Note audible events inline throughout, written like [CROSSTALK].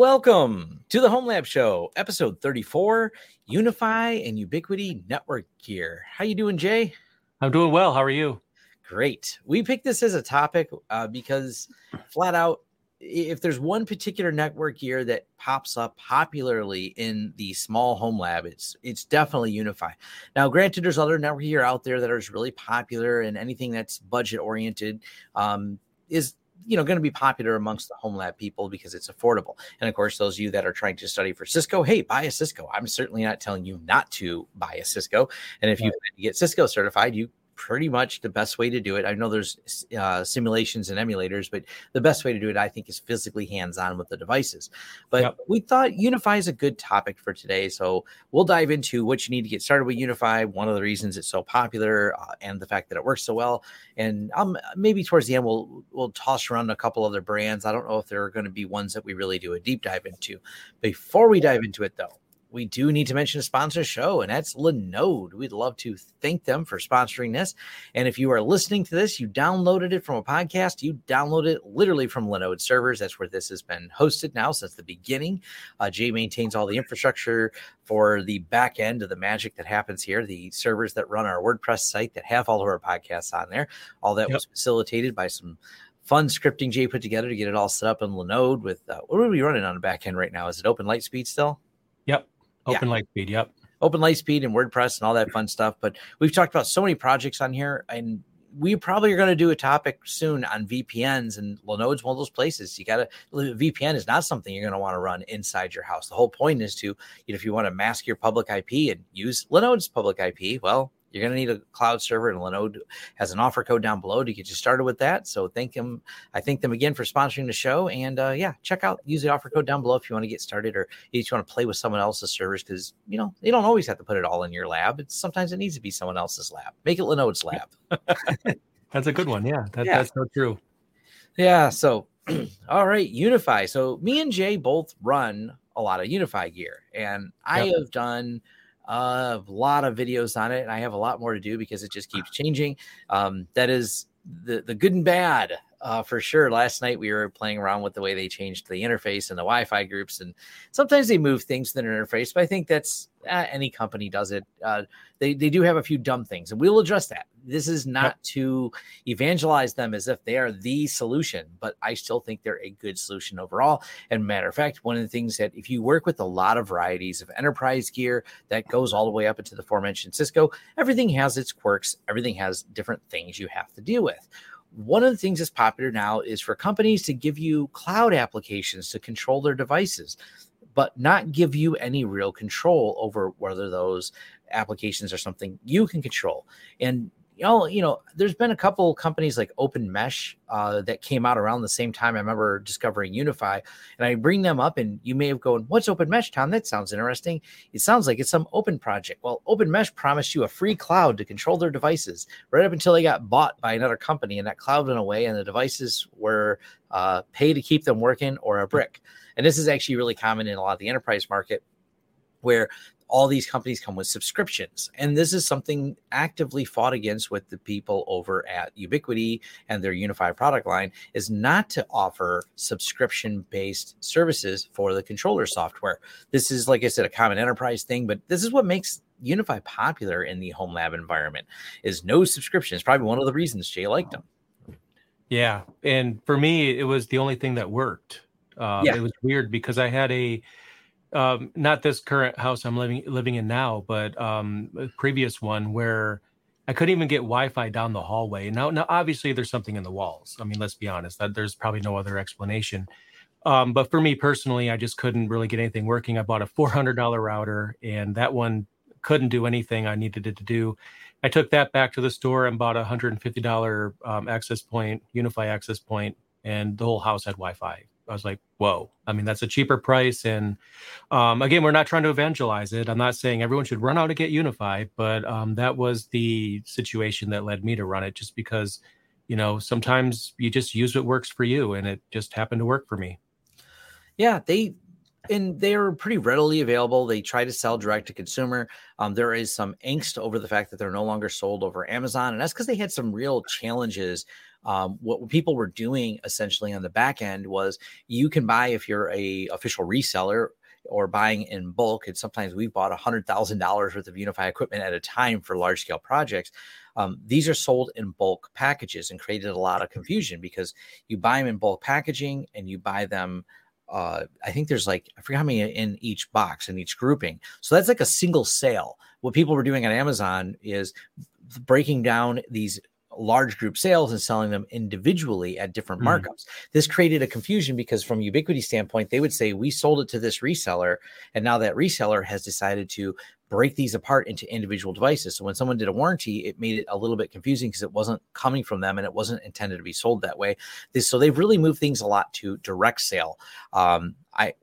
Welcome to the Home Lab Show, episode 34, UniFi and Ubiquiti Network Gear. How you doing, Jay? I'm doing well. How are you? Great. We picked this as a topic uh, because flat out, if there's one particular network gear that pops up popularly in the small home lab, it's it's definitely UniFi. Now, granted, there's other network gear out there that is really popular, and anything that's budget oriented um, is you know going to be popular amongst the home lab people because it's affordable. And of course those of you that are trying to study for cisco hey buy a cisco. I'm certainly not telling you not to buy a cisco. And if you get cisco certified you pretty much the best way to do it. I know there's uh, simulations and emulators, but the best way to do it, I think, is physically hands on with the devices. But yep. we thought UniFi is a good topic for today. So we'll dive into what you need to get started with UniFi, one of the reasons it's so popular, uh, and the fact that it works so well. And um, maybe towards the end, we'll, we'll toss around a couple other brands. I don't know if there are going to be ones that we really do a deep dive into. Before we dive into it, though, we do need to mention a sponsor show, and that's Linode. We'd love to thank them for sponsoring this. And if you are listening to this, you downloaded it from a podcast, you downloaded it literally from Linode servers. That's where this has been hosted now since the beginning. Uh, Jay maintains all the infrastructure for the back end of the magic that happens here, the servers that run our WordPress site that have all of our podcasts on there. All that yep. was facilitated by some fun scripting Jay put together to get it all set up in Linode with uh, what are we running on the back end right now? Is it OpenLiteSpeed still? Yep. Open yeah. Lightspeed. Yep. OpenLiteSpeed and WordPress and all that fun stuff. But we've talked about so many projects on here, and we probably are going to do a topic soon on VPNs, and Linode's one of those places. You got to VPN is not something you're going to want to run inside your house. The whole point is to, you know, if you want to mask your public IP and use Linode's public IP, well, you're going to need a cloud server, and Linode has an offer code down below to get you started with that. So thank them. I thank them again for sponsoring the show. And uh, yeah, check out use the offer code down below if you want to get started, or if you want to play with someone else's servers because you know you don't always have to put it all in your lab. It's sometimes it needs to be someone else's lab. Make it Linode's lab. [LAUGHS] that's a good one. Yeah, that, yeah. that's so true. Yeah. So [CLEARS THROAT] all right, UniFi. So me and Jay both run a lot of UniFi gear, and I yep. have done a lot of videos on it, and I have a lot more to do because it just keeps changing. Um, that is the the good and bad uh, for sure. Last night we were playing around with the way they changed the interface and the Wi-Fi groups, and sometimes they move things in their interface. But I think that's uh, any company does it. Uh, they they do have a few dumb things, and we'll address that. This is not yep. to evangelize them as if they are the solution, but I still think they're a good solution overall. And matter of fact, one of the things that if you work with a lot of varieties of enterprise gear that goes all the way up into the aforementioned Cisco, everything has its quirks. Everything has different things you have to deal with one of the things that's popular now is for companies to give you cloud applications to control their devices, but not give you any real control over whether those applications are something you can control. And you know, you know, there's been a couple companies like Open Mesh uh, that came out around the same time. I remember discovering UniFi, and I bring them up, and you may have gone, "What's Open Mesh, Tom? That sounds interesting." It sounds like it's some open project. Well, Open Mesh promised you a free cloud to control their devices, right up until they got bought by another company, and that cloud went away, and the devices were uh, pay to keep them working or a brick. And this is actually really common in a lot of the enterprise market where all these companies come with subscriptions. And this is something actively fought against with the people over at Ubiquiti and their UniFi product line is not to offer subscription based services for the controller software. This is, like I said, a common enterprise thing, but this is what makes UniFi popular in the home lab environment is no subscription. It's probably one of the reasons Jay liked them. Yeah. And for me, it was the only thing that worked. Uh, yeah. It was weird because I had a um, not this current house I'm living living in now, but um, previous one where I couldn't even get Wi-Fi down the hallway. Now, now obviously there's something in the walls. I mean, let's be honest. That there's probably no other explanation. Um, but for me personally, I just couldn't really get anything working. I bought a $400 router, and that one couldn't do anything I needed it to do. I took that back to the store and bought a $150 um, access point, UniFi access point, and the whole house had Wi-Fi. I was like, whoa. I mean, that's a cheaper price. And um, again, we're not trying to evangelize it. I'm not saying everyone should run out to get UniFi, but um, that was the situation that led me to run it just because, you know, sometimes you just use what works for you. And it just happened to work for me. Yeah. They, and they're pretty readily available. They try to sell direct to consumer. Um, there is some angst over the fact that they're no longer sold over Amazon, and that's because they had some real challenges um, what people were doing essentially on the back end was you can buy if you're a official reseller or buying in bulk. And sometimes we've bought $100,000 worth of UniFi equipment at a time for large scale projects. Um, these are sold in bulk packages and created a lot of confusion because you buy them in bulk packaging and you buy them. Uh, I think there's like, I forget how many in each box in each grouping. So that's like a single sale. What people were doing on Amazon is breaking down these large group sales and selling them individually at different mm. markups. This created a confusion because from Ubiquiti standpoint, they would say we sold it to this reseller and now that reseller has decided to break these apart into individual devices. So when someone did a warranty, it made it a little bit confusing because it wasn't coming from them and it wasn't intended to be sold that way. This, so they've really moved things a lot to direct sale. Um, I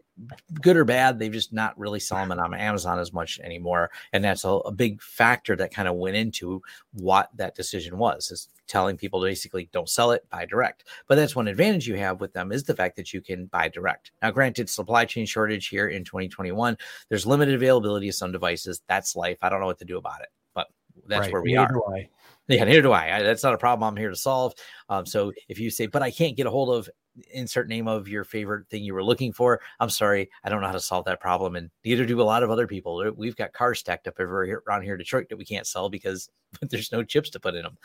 good or bad, they've just not really selling it on Amazon as much anymore. And that's a, a big factor that kind of went into what that decision was is telling people to basically don't sell it, buy direct. But that's one advantage you have with them is the fact that you can buy direct. Now, granted, supply chain shortage here in 2021, there's limited availability of some devices. That's life. I don't know what to do about it, but that's right. where we Neither are. Yeah, neither do I. I. That's not a problem I'm here to solve. Um, so if you say, but I can't get a hold of insert name of your favorite thing you were looking for. I'm sorry, I don't know how to solve that problem, and neither do a lot of other people. We've got cars stacked up everywhere around here in Detroit that we can't sell because [LAUGHS] there's no chips to put in them.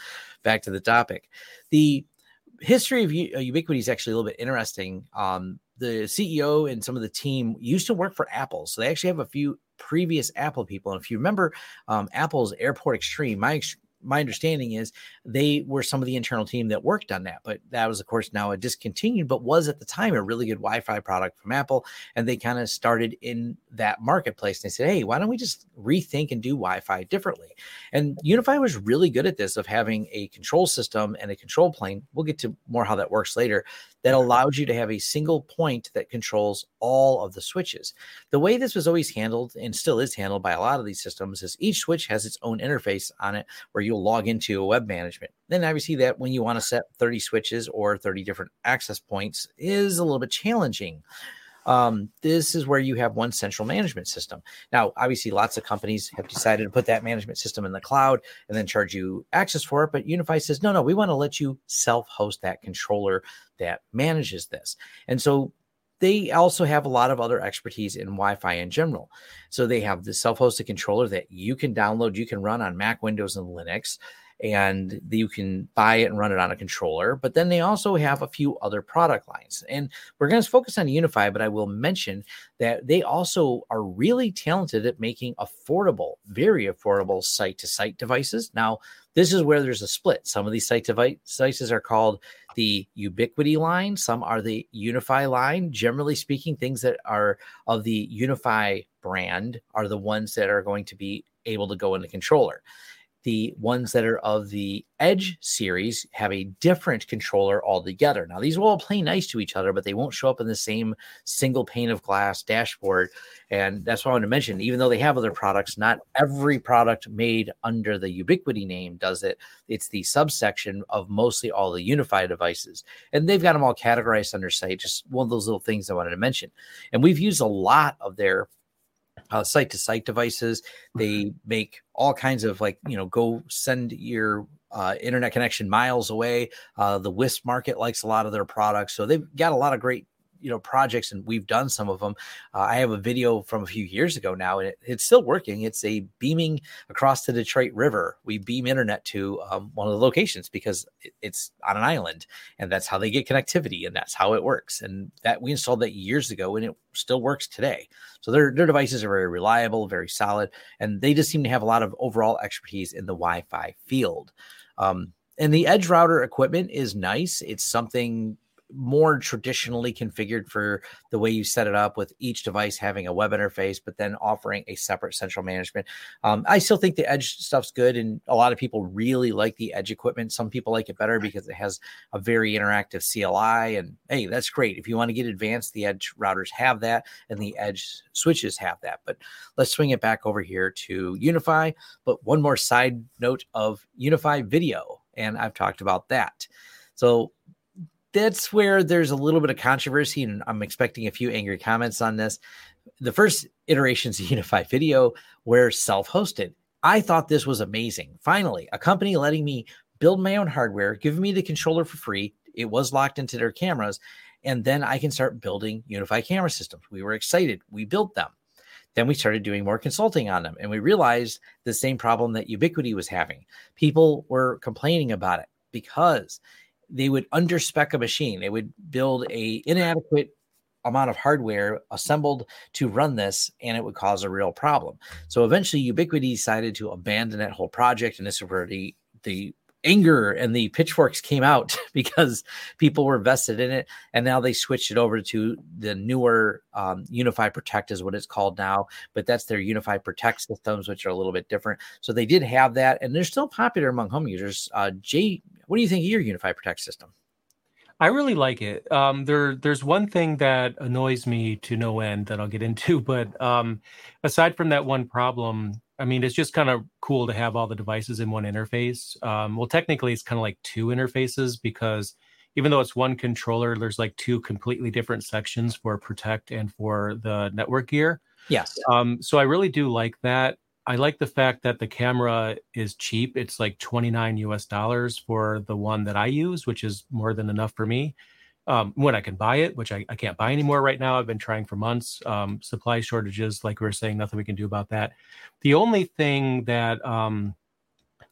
Back to the topic, the history of uh, Ubiquiti is actually a little bit interesting. Um, the CEO and some of the team used to work for Apple, so they actually have a few previous Apple people. And if you remember, um, Apple's Airport Extreme, my my understanding is they were some of the internal team that worked on that, but that was, of course, now a discontinued, but was at the time a really good Wi Fi product from Apple. And they kind of started in that marketplace. And they said, hey, why don't we just rethink and do Wi Fi differently? And UniFi was really good at this of having a control system and a control plane. We'll get to more how that works later that allowed you to have a single point that controls all of the switches. The way this was always handled and still is handled by a lot of these systems is each switch has its own interface on it where you'll log into a web management. Then obviously that when you want to set 30 switches or 30 different access points is a little bit challenging um, this is where you have one central management system. Now, obviously, lots of companies have decided to put that management system in the cloud and then charge you access for it. But UniFi says, no, no, we want to let you self host that controller that manages this. And so they also have a lot of other expertise in Wi-Fi in general. So they have the self-hosted controller that you can download, you can run on Mac, Windows, and Linux and you can buy it and run it on a controller. But then they also have a few other product lines. And we're going to focus on UniFi, but I will mention that they also are really talented at making affordable, very affordable site to site devices. Now, this is where there's a split. Some of these site devices are called the Ubiquiti line, some are the UniFi line. Generally speaking, things that are of the UniFi brand are the ones that are going to be able to go in the controller the ones that are of the Edge series have a different controller altogether. Now, these will all play nice to each other, but they won't show up in the same single pane of glass dashboard. And that's what I want to mention. Even though they have other products, not every product made under the Ubiquiti name does it. It's the subsection of mostly all the UniFi devices. And they've got them all categorized under site. Just one of those little things I wanted to mention. And we've used a lot of their uh, site to site devices. They mm-hmm. make all kinds of like, you know, go send your uh, internet connection miles away. Uh, the WISP market likes a lot of their products. So they've got a lot of great you know projects and we've done some of them uh, i have a video from a few years ago now and it, it's still working. It's a beaming across the detroit river. We beam internet to um, one of the locations because it, it's on an island and that's how they get connectivity and that's how it works. And that we installed that years ago and it still works today. So their, their devices are very reliable very solid and they just seem to have a lot of overall expertise in the wi-fi field. Um, and the edge router equipment is nice. It's something more traditionally configured for the way you set it up with each device having a web interface, but then offering a separate central management. Um, I still think the Edge stuff's good, and a lot of people really like the Edge equipment. Some people like it better because it has a very interactive CLI, and hey, that's great. If you want to get advanced, the Edge routers have that, and the Edge switches have that. But let's swing it back over here to UniFi. But one more side note of UniFi video, and I've talked about that. So that's where there's a little bit of controversy, and I'm expecting a few angry comments on this. The first iterations of [LAUGHS] UniFi Video were self hosted. I thought this was amazing. Finally, a company letting me build my own hardware, giving me the controller for free. It was locked into their cameras. And then I can start building UniFi camera systems. We were excited. We built them. Then we started doing more consulting on them and we realized the same problem that Ubiquiti was having. People were complaining about it because they would underspec a machine. They would build a inadequate amount of hardware assembled to run this and it would cause a real problem. So eventually Ubiquiti decided to abandon that whole project and this is where the the anger and the pitchforks came out [LAUGHS] because people were vested in it. And now they switched it over to the newer um, UniFi Protect is what it's called now. But that's their UniFi Protect systems which are a little bit different. So they did have that and they're still popular among home users. Uh, jay what do you think of your UniFi Protect system? I really like it. Um, there, there's one thing that annoys me to no end that I'll get into, [LAUGHS] but um, aside from that one problem, I mean, it's just kind of cool to have all the devices in one interface. Um, well, technically, it's kind of like two interfaces because even though it's one controller, there's like two completely different sections for Protect and for the network gear. Yes. Um, so I really do like that. I like the fact that the camera is cheap. It's like 29 US dollars for the one that I use, which is more than enough for me. Um, when I can buy it, which I, I, can't buy anymore right now. I've been trying for months. Um, supply shortages, like we were saying, nothing we can do about that. The only thing that um,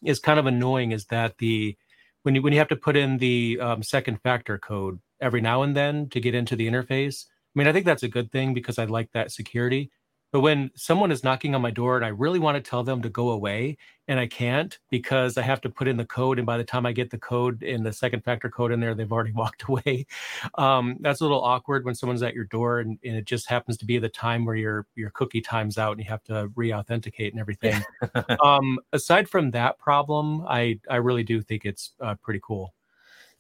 is kind of annoying is that the when you when you have to put in the um, second factor code every now and then to get into the interface. I mean, I think that's a good thing because I like that security. But when someone is knocking on my door and I really want to tell them to go away and I can't because I have to put in the code, and by the time I get the code in the second factor code in there, they've already [LAUGHS] walked away. Um, that's a little awkward when someone's at your door and, and, it just happens to be the time where your your cookie times out and you have to re-authenticate and everything. [LAUGHS] um, aside from that problem, I I really do think it's uh, pretty cool.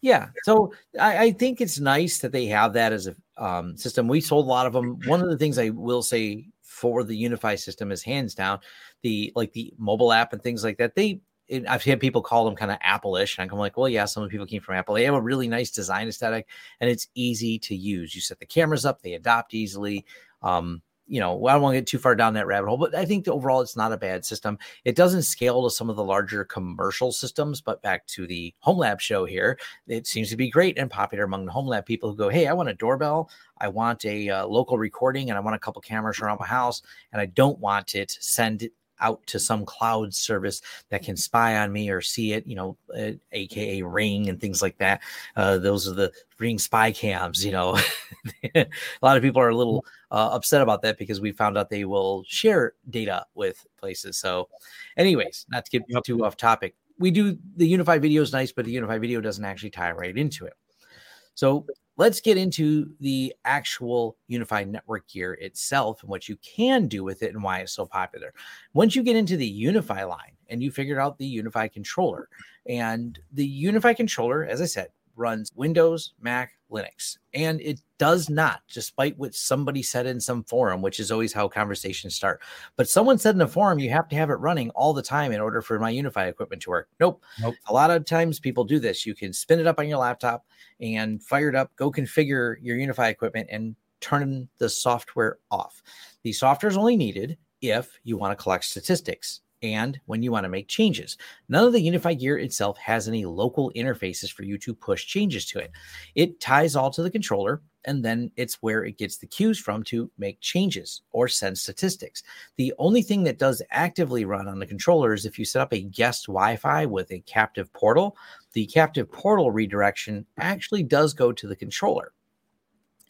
Yeah, so I, I, think it's nice that they have that as a um, system. We sold a lot of them. One of the things I will say for the UniFi system is hands down the like the mobile app and things like that. They I've had people call them kind of Apple-ish, and I'm like, well, yeah, some people came from Apple. They have a really nice design aesthetic, and it's easy to use. You set the cameras up, they adopt easily. Um, you know, I don't want to get too far down that rabbit hole, but I think overall it's not a bad system. It doesn't scale to some of the larger commercial systems, but back to the Home Lab show here, it seems to be great and popular among the Home Lab people who go, Hey, I want a doorbell. I want a uh, local recording and I want a couple cameras around my house and I don't want it send out to some cloud service that can spy on me or see it, you know, uh, aka Ring and things like that. Uh, those are the Ring spy cams. You know, [LAUGHS] a lot of people are a little uh, upset about that because we found out they will share data with places. So, anyways, not to get too off topic, we do the UniFi video is nice, but the UniFi video doesn't actually tie right into it. So let's get into the actual UniFi network gear itself and what you can do with it and why it's so popular. Once you get into the UniFi line and you figured out the UniFi controller, and the UniFi controller, as I said, runs Windows, Mac, Linux. And it does not, despite what somebody said in some forum, which is always how conversations start. But someone said in a forum, you have to have it running all the time in order for my UniFi equipment to work. Nope. nope. A lot of times people do this. You can spin it up on your laptop and fire it up, go configure your UniFi equipment and turn the software off. The software is only needed if you want to collect statistics and when you want to make changes. None of the UniFi gear itself has any local interfaces for you to push changes to it. It ties all to the controller, and then it's where it gets the cues from to make changes or send statistics. The only thing that does actively run on the controller is if you set up a guest Wi Fi with a captive portal, the captive portal redirection actually does go to the controller.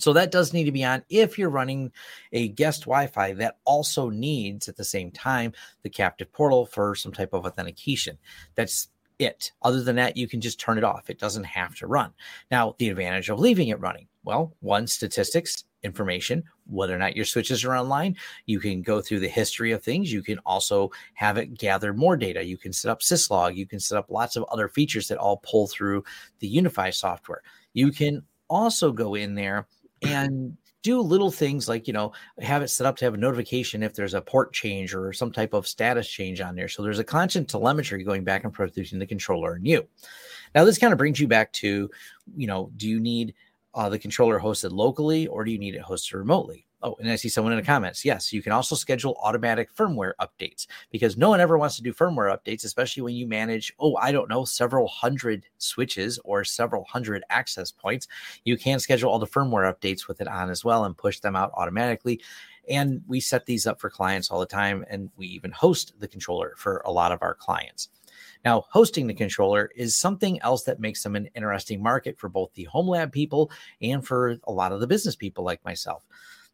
So that does need to be on if you're running a guest Wi-Fi that also needs at the same time the captive portal for some type of authentication. That's it. Other than that, you can just turn it off. It doesn't have to run. Now, the advantage of leaving it running, well, one, statistics, information, whether or not your switches are online. You can go through the history of things. You can also have it gather more data. You can set up syslog. You can set up lots of other features that all pull through the UniFi software. You can also go in there and do little things like you know have it set up to have a notification if there's a port change or some type of status change on there. So there's a constant telemetry going back and forth between the controller and you. Now this kind of brings you back to you know do you need uh, the controller hosted locally or do you need it hosted remotely Oh, and I see someone in the comments. Yes, you can also schedule automatic firmware updates because no one ever wants to do firmware updates, especially when you manage, oh, I don't know, several hundred switches or several hundred access points. You can schedule all the firmware updates with it on as well and push them out automatically. And we set these up for clients all the time, and we even host the controller for a lot of our clients. Now, hosting the controller is something else that makes them an interesting market for both the home lab people and for a lot of the business people like myself.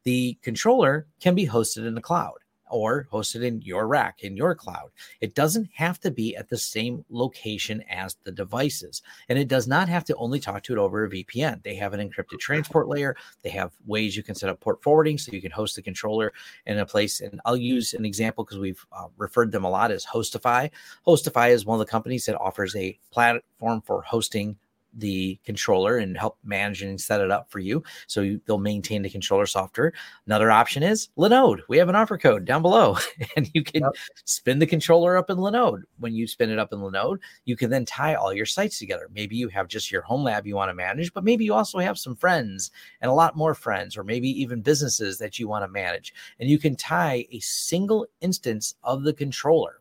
The controller can be hosted in the cloud or hosted in your rack in your cloud. It doesn't have to be at the same location as the devices. And it does not have to only talk to it over a VPN. They have an encrypted transport layer. They have ways you can set up port forwarding so you can host the controller in a place. And I'll use an example because we've uh, referred them a lot as Hostifi. Hostifi is one of the companies that offers a platform for hosting the controller and help manage and set it up for you. So you, they'll maintain the controller software. Another option is Linode. We have an offer code down below, [LAUGHS] and you can yep. spin the controller up in Linode. When you spin it up in Linode, you can then tie all your sites together. Maybe you have just your home lab you want to manage, but maybe you also have some friends and a lot more friends, or maybe even businesses that you want to manage. And you can tie a single instance of the controller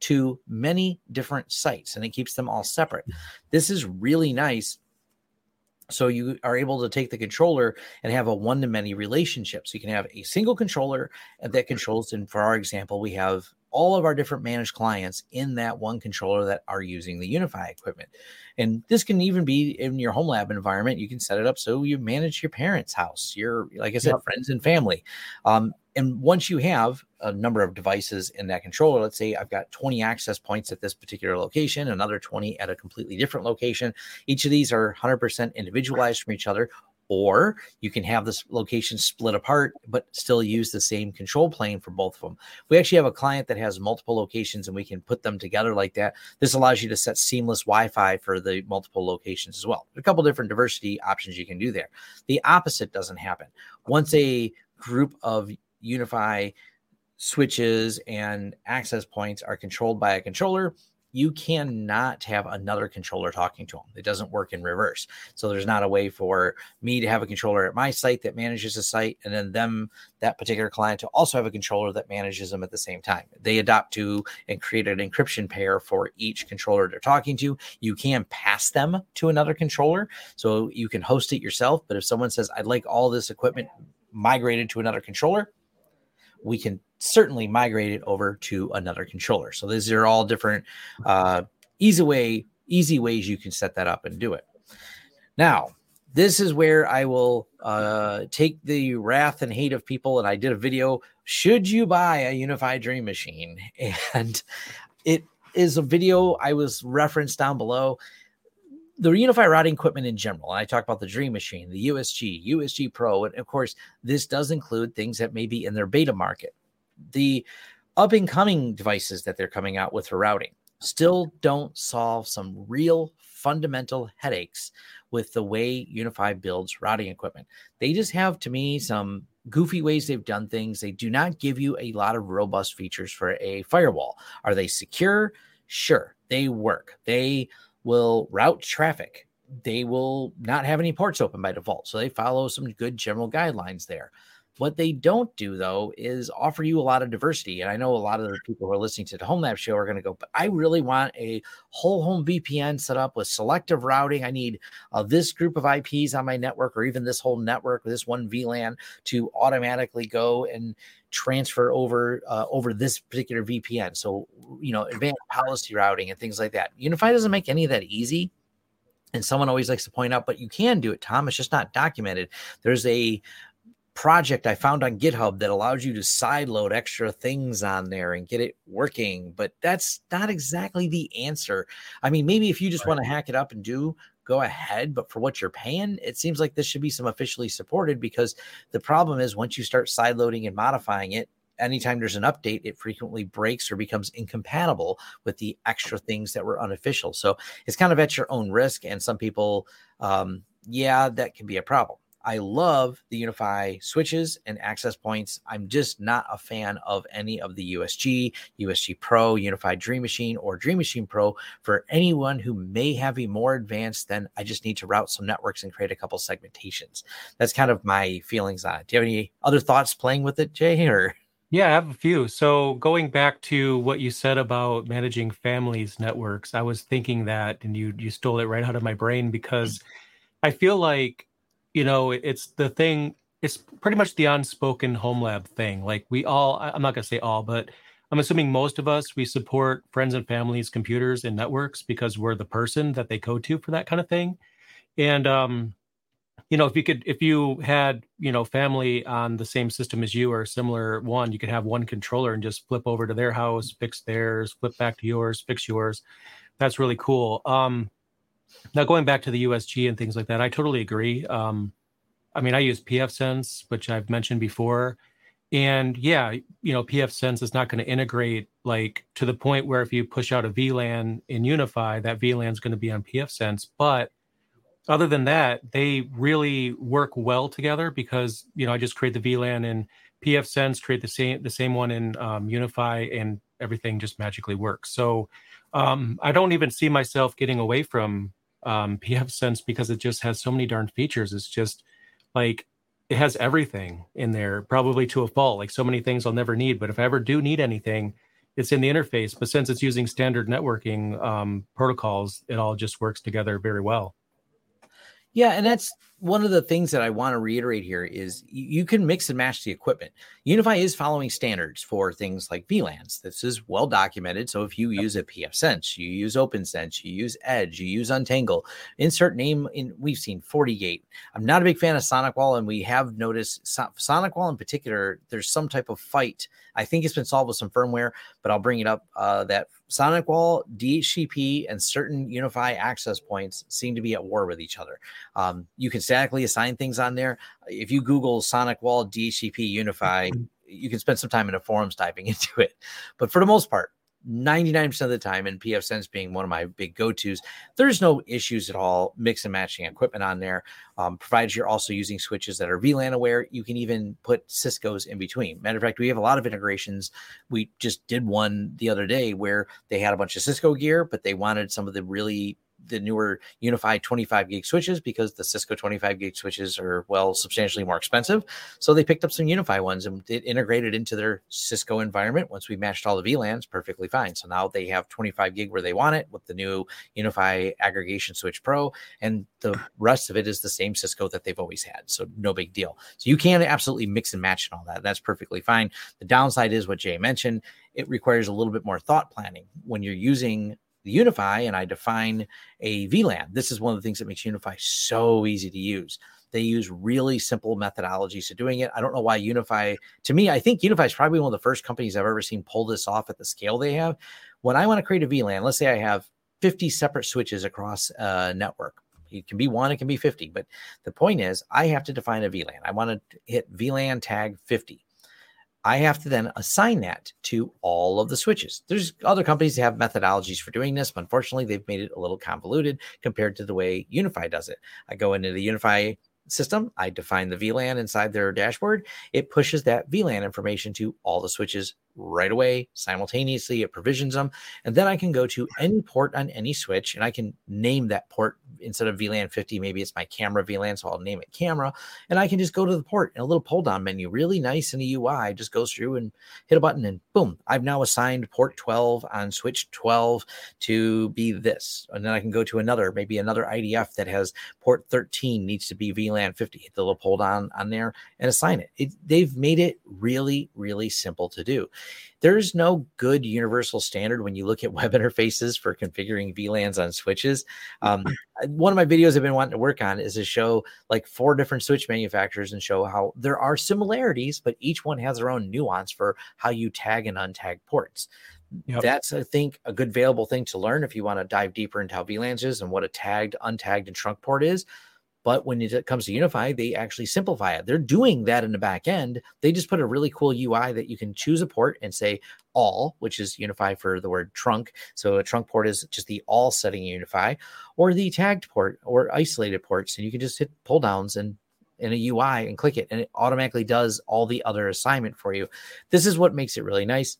to many different sites and it keeps them all separate. This is really nice. So you are able to take the controller and have a one to many relationship. So you can have a single controller that controls. And for our example, we have all of our different managed clients in that one controller that are using the UniFi equipment. And this can even be in your home lab environment. You can set it up so you manage your parents' house, your, like I said, yep. friends and family. Um, and once you have a number of devices in that controller, let's say I've got 20 access points at this particular location, another 20 at a completely different location. Each of these are 100% individualized from each other, or you can have this location split apart but still use the same control plane for both of them we actually have a client that has multiple locations and we can put them together like that. This allows you to set seamless wi-fi for the multiple locations as well. A couple different diversity options you can do there. The opposite doesn't happen. Once a group of UniFi switches and access points are controlled by a controller, you cannot have another controller talking to them. It doesn't work in reverse. So there's not a way for me to have a controller at my site that manages a site and then them that particular client to also have a controller that manages them at the same time. They adopt to and create an encryption pair for each controller they're talking to. You can pass them to another controller so you can host it yourself, but if someone says I'd like all this equipment migrated to another controller, we can certainly migrate it over to another controller. So these are all different uh, easy way, easy ways you can set that up and do it. Now, this is where I will uh, take the wrath and hate of people. And I did a video: Should you buy a UniFi Dream Machine? [LAUGHS] And it is a video I was referenced down below the UniFi routing equipment in general, I talk about the Dream Machine, the USG, USG Pro, and of course, this does include things that may be in their beta market. The up and coming devices that they're coming out with for routing still don't solve some real fundamental headaches with the way UniFi builds routing equipment. They just have, to me, some goofy ways they've done things. They do not give you a lot of robust features for a firewall. Are they secure? Sure, they work. They will route traffic. They will not have any ports open by default. So they follow some good general guidelines there. What they don't do though is offer you a lot of diversity. And I know a lot of the people who are listening to the Home Lab show are going to go, but I really want a whole home VPN set up with selective routing. I need uh, this group of IPs on my network, or even this whole network, this one VLAN to automatically go and transfer over uh, over this particular VPN. So you know, advanced policy routing and things like that. UniFi doesn't make any of that easy. And someone always likes to point out, but you can do it, Tom. It's just not documented. There's a project I found on GitHub that allows you to sideload extra things on there and get it working, but that's not exactly the answer. I mean, maybe if you just right. want to hack it up and do, go ahead, but for what you're paying, it seems like this should be some officially supported because the problem is once you start sideloading and modifying it, anytime there's an update, it frequently breaks or becomes incompatible with the extra things that were unofficial. So it's kind of at your own risk. And some people, um, yeah, that can be a problem. I love the UniFi switches and access points. I'm just not a fan of any of the USG, USG Pro, UniFi Dream Machine, or Dream Machine Pro for anyone who may have a more advanced than I just need to route some networks and create a couple segmentations. That's kind of my feelings on it. Do you have any other thoughts playing with it, Jay? Or yeah, I have a few. So going back to what you said about managing families networks, I was thinking that, and you you stole it right out of my brain because I feel like, you know, it's the thing. It's pretty much the unspoken home lab thing. Like we all, I'm not gonna say all, but I'm assuming most of us we support friends and families, computers and networks because we're the person that they go to for that kind of thing. And um, you know, if you could, if you had, you know, family on the same system as you or a similar one, you could have one controller and just flip over to their house, fix theirs, flip back to yours, fix yours. That's really cool. Um, now going back to the USG and things like that, I totally agree. Um, I mean, I use pfSense, which I've mentioned before, and yeah, you know, pfSense is not going to integrate like to the point where if you push out a VLAN in UniFi, that VLAN is going to be on pfSense, but other than that, they really work well together because you know I just create the VLAN in pfSense, create the same the same one in um, UniFi, and everything just magically works. So um, I don't even see myself getting away from um, [LAUGHS] pfSense because it just has so many darn features. It's just like it has everything in there, probably to a fault. Like so many things I'll never need, but if I ever do need anything, it's in the interface. But since it's using standard networking um, protocols, it all just works together very well. Yeah, and that's one of the things that I want to reiterate here is you can mix and match the equipment. UniFi is following standards for things like VLANs. This is well documented. So if you use a pfSense, you use OPNsense, you use Edge, you use Untangle, insert name in. We've seen FortiGate. I'm not a big fan of SonicWall, and we have noticed SonicWall in particular. There's some type of fight. I think it's been solved with some firmware, but I'll bring it up. Uh, that SonicWall, DHCP, and certain UniFi access points seem to be at war with each other. Um, you can statically assign things on there. If you Google SonicWall, DHCP, UniFi, mm-hmm. you can spend some time in the forums diving [LAUGHS] into it. But for the most part, 99% of the time, and pfSense being one of my big go tos, there's no issues at all mix and matching equipment on there. Um, provided you're also using switches that are VLAN aware, you can even put Cisco's in between. Matter of fact, we have a lot of integrations. We just did one the other day where they had a bunch of Cisco gear, but they wanted some of the really the newer UniFi 25 gig switches because the Cisco 25 gig switches are well substantially more expensive. So they picked up some UniFi ones and it integrated into their Cisco environment. Once we matched all the VLANs, perfectly fine. So now they have 25 gig where they want it with the new UniFi aggregation switch Pro, and the rest of it is the same Cisco that they've always had. So no big deal. So you can absolutely mix and match and all that. That's perfectly fine. The downside is what Jay mentioned. It requires a little bit more thought planning when you're using the UniFi and I define a VLAN. This is one of the things that makes UniFi so easy to use. They use really simple methodologies to doing it. I don't know why UniFi, to me, I think UniFi is probably one of the first companies I've ever seen pull this off at the scale they have. When I want to create a VLAN, let's say I have 50 separate switches across a network. It can be one, it can be 50. But the point is, I have to define a VLAN. I want to hit VLAN tag 50. I have to then assign that to all of the switches. There's other companies that have methodologies for doing this, but unfortunately, they've made it a little convoluted compared to the way UniFi does it. I go into the UniFi system. I define the VLAN inside their dashboard. It pushes that VLAN information to all the switches right away simultaneously. It provisions them. And then I can go to any port on any switch and I can name that port instead of VLAN 50. Maybe it's my camera VLAN. So I'll name it camera. And I can just go to the port in a little pull down menu, really nice in the UI. Just goes through and hit a button and boom, I've now assigned port 12 on switch 12 to be this. And then I can go to another, maybe another IDF that has port 13 needs to be VLAN 50. Hit the little pull down on there and assign it. it they've made it really, really simple to do. There's no good universal standard when you look at [LAUGHS] web interfaces for configuring VLANs on switches. Um, [LAUGHS] one of my videos I've been wanting to work on is to show like four different switch manufacturers and show how there are similarities, but each one has their own nuance for how you tag and untag ports. Yep. That's, I think, a good available thing to learn if you want to dive deeper into how VLANs is and what a tagged, untagged, and trunk port is. But when it comes to UniFi, they actually simplify it. They're doing that in the back end. They just put a really cool UI that you can choose a port and say all, which is UniFi for the word trunk. So a trunk port is just the all setting UniFi, or the tagged port or isolated ports. And you can just hit pull downs and in a UI and click it, and it automatically does all the other assignment for you. This is what makes it really nice.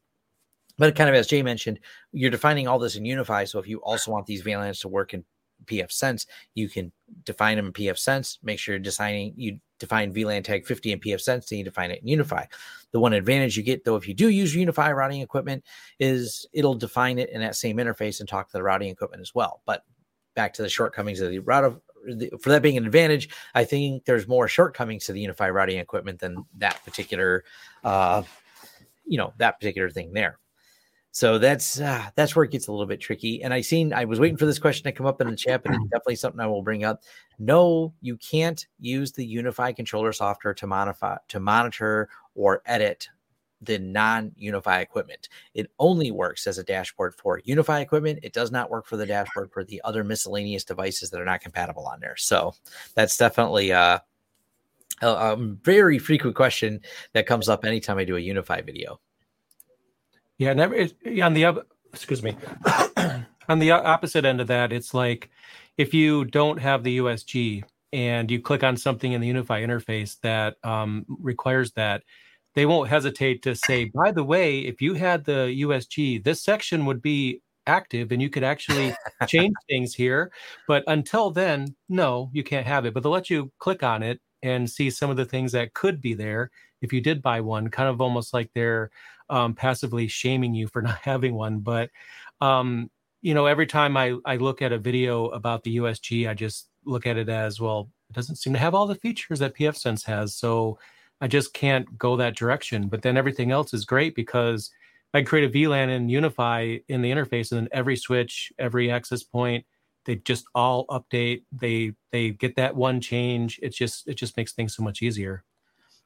But kind of as Jay mentioned, you're defining all this in UniFi. So if you also want these VLANs to work in pfSense, you can define them in pfSense. Make sure you're designing you define VLAN tag 50 in pfSense, then you define it in UniFi. The one advantage you get, though, if you do use UniFi routing equipment, is it'll define it in that same interface and talk to the routing equipment as well. But back to the shortcomings of the router. For that being an advantage, I think there's more shortcomings to the UniFi routing equipment than that particular, uh, you know, that particular thing there. So that's uh, that's where it gets a little bit tricky. And I seen I was waiting for this question to come up in the chat, but it's [CLEARS THROAT] definitely something I will bring up. No, you can't use the UniFi controller software to modify to monitor or edit the non-UniFi equipment. It only works as a dashboard for UniFi equipment. It does not work for the dashboard for the other miscellaneous devices that are not compatible on there. So that's definitely uh, a, a very frequent question that comes up anytime I do a UniFi video. Yeah, never. on the other, excuse me, [COUGHS] on the opposite end of that, it's like if you don't have the USG and you click on something in the UniFi interface that um, requires that, they won't hesitate to say, by the way, if you had the USG, this section would be active and you could actually [LAUGHS] change things here. But until then, no, you can't have it. But they'll let you click on it and see some of the things that could be there if you did buy one, kind of almost like they're um, passively shaming you for [LAUGHS] not having one. But um, you know, every time I I look at a video about the USG, I just look at it as well. It doesn't seem to have all the features that pfSense has, so I just can't go that direction. But then everything else is great because I create a VLAN in UniFi in the interface, and then every switch, every access point, they just all update. They they get that one change. It's just it just makes things so much easier.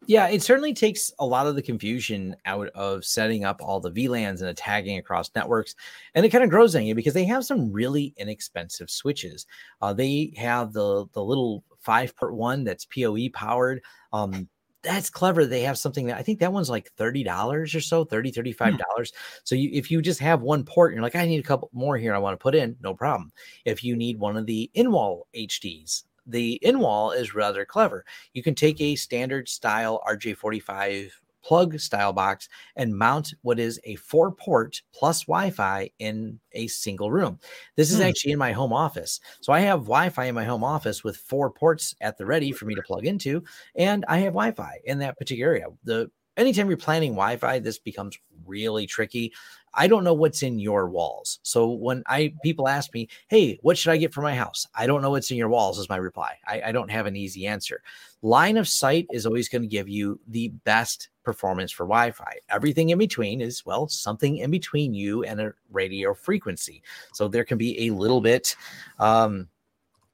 Yeah, it certainly takes a lot of the confusion out of setting up all the VLANs and the tagging across networks. And it kind of grows on you because they have some really inexpensive switches. Uh, they have the the little five port one that's PoE powered. Um, that's clever. They have something that I think that one's like $30 or so, $30, $35. Hmm. So you, if you just have one port, you're like, I need a couple more here I want to put in, no problem. If you need one of the in-wall HDs, the in wall is rather clever. You can take a standard style RJ45 plug style box and mount what is a four port plus Wi-Fi in a single room. This is hmm. actually in my home office. So I have Wi-Fi in my home office with four ports at the ready for me to plug into and I have Wi-Fi in that particular area. The anytime you're planning Wi-Fi, this becomes really tricky. I don't know what's in your walls. So when I people ask me, "Hey, what should I get for my house?" I don't know what's in your walls. Is my reply. I, I don't have an easy answer. Line of sight is always going to give you the best performance for Wi-Fi. Everything in between is well something in between you and a radio frequency. So there can be a little bit. Um,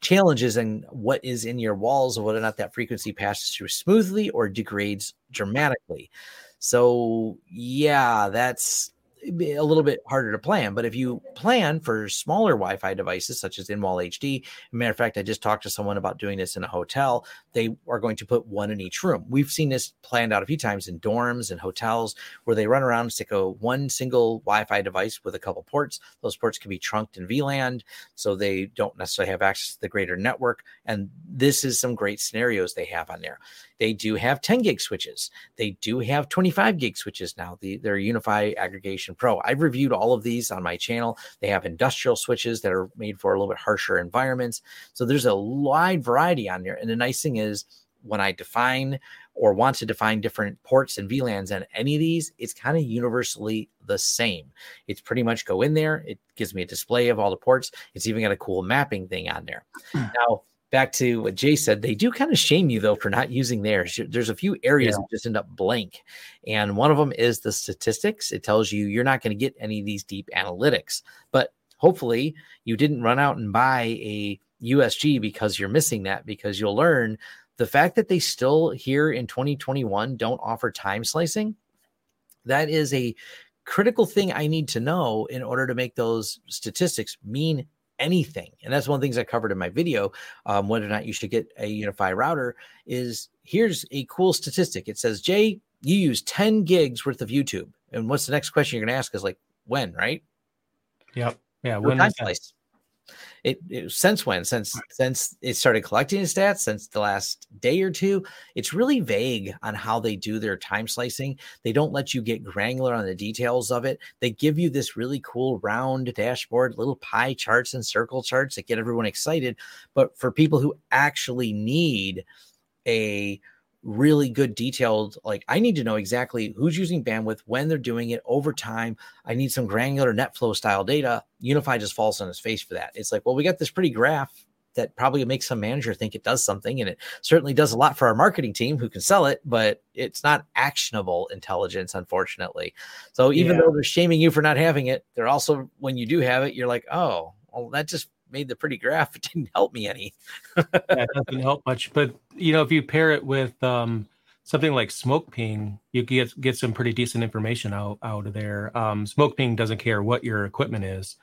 challenges in what is in your walls whether or not that frequency passes through smoothly or degrades dramatically. So yeah, that's a little bit harder to plan. But if you plan for smaller Wi-Fi devices such as in-wall HD, matter of fact, I just talked to someone about doing this in a hotel. They are going to put one in each room. We've seen this planned out a few times in dorms and hotels where they run around and stick a one single Wi-Fi device with a couple ports. Those ports can be trunked in VLAN, so they don't necessarily have access to the greater network. And this is some great scenarios they have on there. They do have 10 gig switches. They do have 25 gig switches now. The, their UniFi Aggregation Pro. I've reviewed all of these on my channel. They have industrial switches that are made for a little bit harsher environments. So there's a wide variety on there. And the nice thing is, when I define or want to define different ports and VLANs on any of these, it's kind of universally the same. It's pretty much go in there. It gives me a display of all the ports. It's even got a cool mapping thing on there. Mm. Now, back to what Jay said, they do kind of shame you though for not using theirs. There's a few areas yeah. that just end up blank. And one of them is the statistics. It tells you you're not going to get any of these deep analytics, but hopefully you didn't run out and buy a USG because you're missing that because you'll learn the fact that they still here in 2021 don't offer time slicing. That is a critical thing I need to know in order to make those statistics mean anything. And that's one of the things I covered in my video. Um, whether or not you should get a UniFi router is here's a cool statistic. It says, Jay, you use 10 gigs worth of YouTube. And what's the next question you're going to ask is like, when, right? Yep. Yeah. When time slice. It, it, since when? Since since it started collecting the stats? Since the last day or two? It's really vague on how they do their time slicing. They don't let you get granular on the details of it. They give you this really cool round dashboard little pie charts and circle charts that get everyone excited. But for people who actually need a really good detailed like i need to know exactly who's using bandwidth when they're doing it over time. I need some granular netflow style data. UniFi just falls on his face for that. It's like well we got this pretty graph that probably makes some manager think it does something and it certainly does a lot for our marketing team who can sell it but it's not actionable intelligence unfortunately. So even yeah. though they're shaming you for not having it they're also when you do have it you're like oh well that just made the pretty graph. It didn't help me any. [LAUGHS] that doesn't help much. But you know, if you pair it with um, something like SmokePing, you get get some pretty decent information out out of there. Um, SmokePing doesn't care what your equipment is.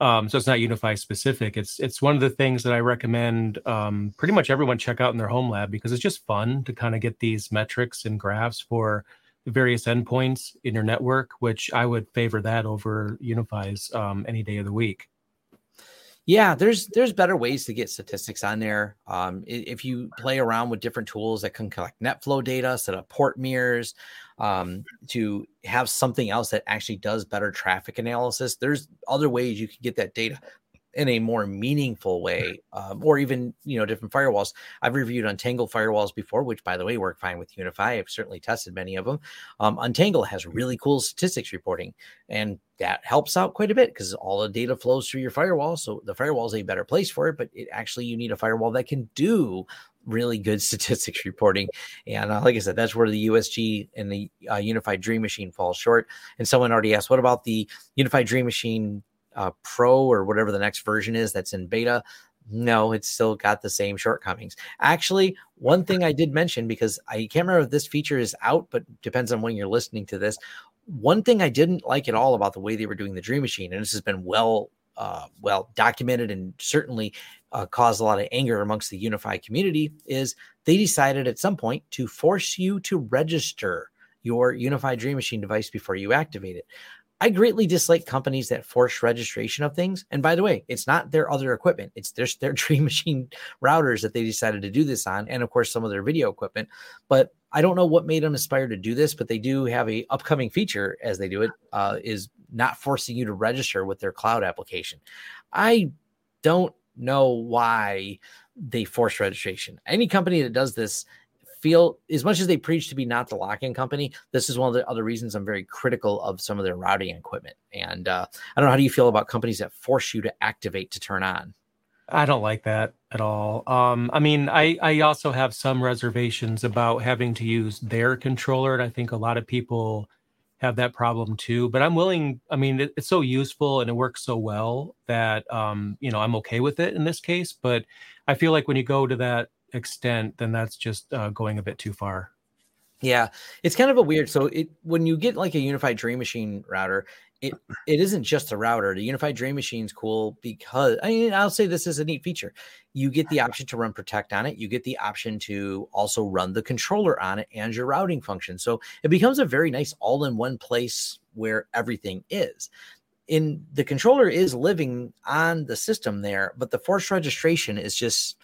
Um, so it's not UniFi specific. It's it's one of the things that I recommend um, pretty much everyone check out in their home lab because it's just fun to kind of get these metrics and graphs for the various endpoints in your network. Which I would favor that over UniFi's um, any day of the week. Yeah, there's there's better ways to get statistics on there. Um, if you play around with different tools that can collect NetFlow data, set up port mirrors, um, to have something else that actually does better traffic analysis, there's other ways you can get that data in a more meaningful way, um, or even you know different firewalls. I've reviewed Untangle firewalls before, which by the way work fine with UniFi. I've certainly tested many of them. Um, Untangle has really cool statistics reporting, and that helps out quite a bit because all the data flows through your firewall. So the firewall is a better place for it, but it actually you need a firewall that can do really good [LAUGHS] statistics reporting. And uh, like I said, that's where the USG and the uh, UniFi Dream Machine falls short. And someone already asked, what about the UniFi Dream Machine uh, Pro or whatever the next version is that's in beta. No, it's still got the same shortcomings. Actually, one thing I did mention because I can't remember if this feature is out, but depends on when you're listening to this. One thing I didn't like at all about the way they were doing the Dream Machine, and this has been well uh, well documented and certainly uh, caused a lot of anger amongst the UniFi community, is they decided at some point to force you to register your UniFi Dream Machine device before you activate it. I greatly dislike companies that force registration of things. And by the way, it's not their other equipment; it's their Dream [LAUGHS] Machine routers that they decided to do this on, and of course some of their video equipment. But I don't know what made them aspire to do this, but they do have a upcoming feature as they do it uh, is not forcing you to register with their cloud application. I don't know why they force registration. Any company that does this feel as much as they preach to be not the lock-in company, this is one of the other reasons I'm very critical of some of their routing equipment. And uh, I don't know how do you feel about companies that force you to activate to turn on. I don't like that at all. Um, I mean, I, I also have some reservations about having to use their controller, and I think a lot of people have that problem too. But I'm willing. I mean, it, it's so useful and it works so well that um, you know I'm okay with it in this case. But I feel like when you go to that extent, then that's just uh, going a bit too far. Yeah, it's kind of a weird. So it when you get like a UniFi Dream Machine router, it it isn't just a router. The UniFi Dream Machine is cool because I mean I'll say this is a neat feature. You get the option to run protect on it. You get the option to also run the controller on it and your routing function. So it becomes a very nice all-in-one place where everything is in the controller is living on the system there, but the force registration is just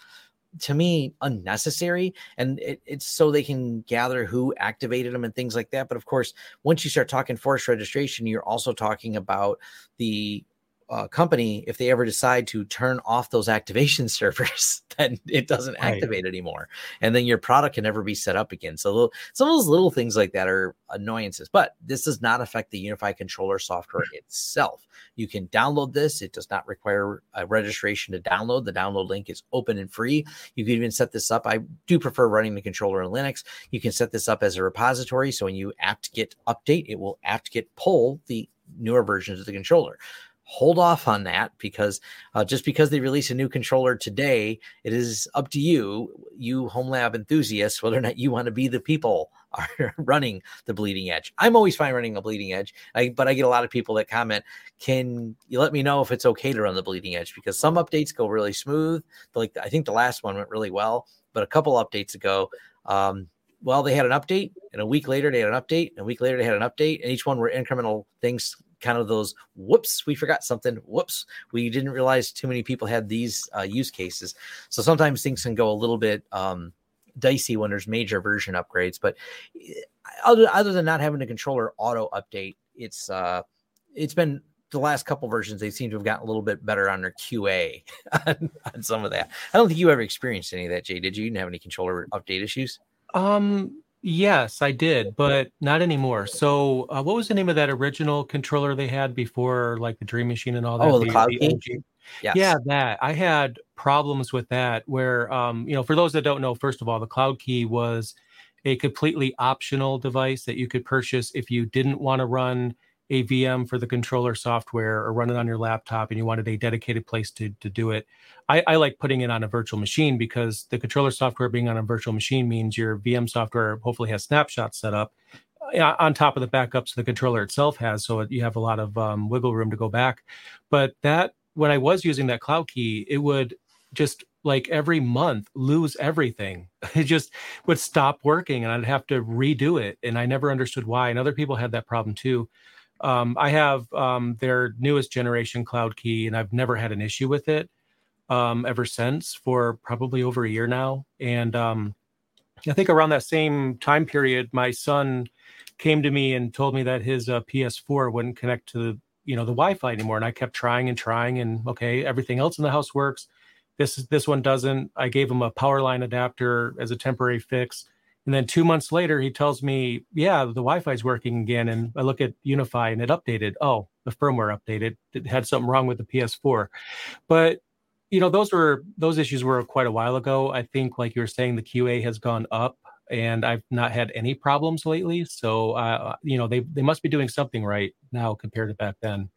to me unnecessary and it, it's so they can gather who activated them and things like that but of course once you start talking force registration you're also talking about the uh, company, if they ever decide to turn off those activation [LAUGHS] servers, then it doesn't right. activate anymore. And then your product can never be set up again. So little, some of those little things like that are annoyances, but this does not affect the UniFi controller software [LAUGHS] itself. You can download this. It does not require a registration to download. The download link is open and free. You can even set this up. I do prefer running the controller in Linux. You can set this up as a repository. So when you apt-get update, it will apt-get pull the newer versions of the controller hold off on that because uh, just because they release a new controller today, it is up to you, you home lab enthusiasts, whether or not you want to be the people [LAUGHS] are running the bleeding edge. I'm always fine running a bleeding edge, I, but I get a lot of people that comment, "Can you let me know if it's okay to run the bleeding edge?" Because some updates go really smooth. Like I think the last one went really well, but a couple updates ago. Um, well, they had an update, and a week later they had an update, and a week later they had an update, and each one were incremental things kind of those whoops, we forgot something. Whoops, we didn't realize too many people had these uh, use cases. So sometimes things can go a little bit um, dicey when there's major version upgrades. But eh, other, other than not having a controller auto update, it's uh, it's been the last couple versions they seem to have gotten a little bit better on their QA [LAUGHS] on, on, some of that. I don't think you ever experienced any of that, Jay. Did you? You didn't have any controller update issues? Um, yes, I did, but not anymore. So, uh, what was the name of that original controller they had before, like the Dream Machine and all that? Oh, the, the Cloud the Yes. Yeah, that I had problems with that. Where, um, you know, for those that don't know, first of all, the Cloud Key was a completely optional device that you could purchase if you didn't want to run a VM for the controller software or run it on your laptop and you wanted a dedicated place to, to do it. I, I, like putting it on a virtual machine because the controller software being on a virtual machine means your VM software hopefully has snapshots set up uh, on top of the backups the controller itself has. So you have a lot of um, wiggle room to go back. But that, when I was using that cloud key, it would just like every month lose everything. [LAUGHS] It just would stop working and I'd have to redo it. And I never understood why. And other people had that problem too. Um, I have um, their newest generation cloud key, and I've never had an issue with it um, ever since for probably over a year now. And um, I think around that same time period, my son came to me and told me that his uh, PS4 wouldn't connect to the you know the Wi-Fi anymore, and I kept trying and trying, and okay, everything else in the house works. This this one doesn't. I gave him a power line adapter as a temporary fix and then two months later, he tells me, yeah, the Wi Fi is working again. And I look at UniFi and it updated. Oh, the firmware updated. It had something wrong with the PS4. But you know, those were those issues were quite a while ago. I think, like you were saying, the QA has gone up, and I've not had any problems lately. So, uh, you know, they they must be doing something right now compared to back then.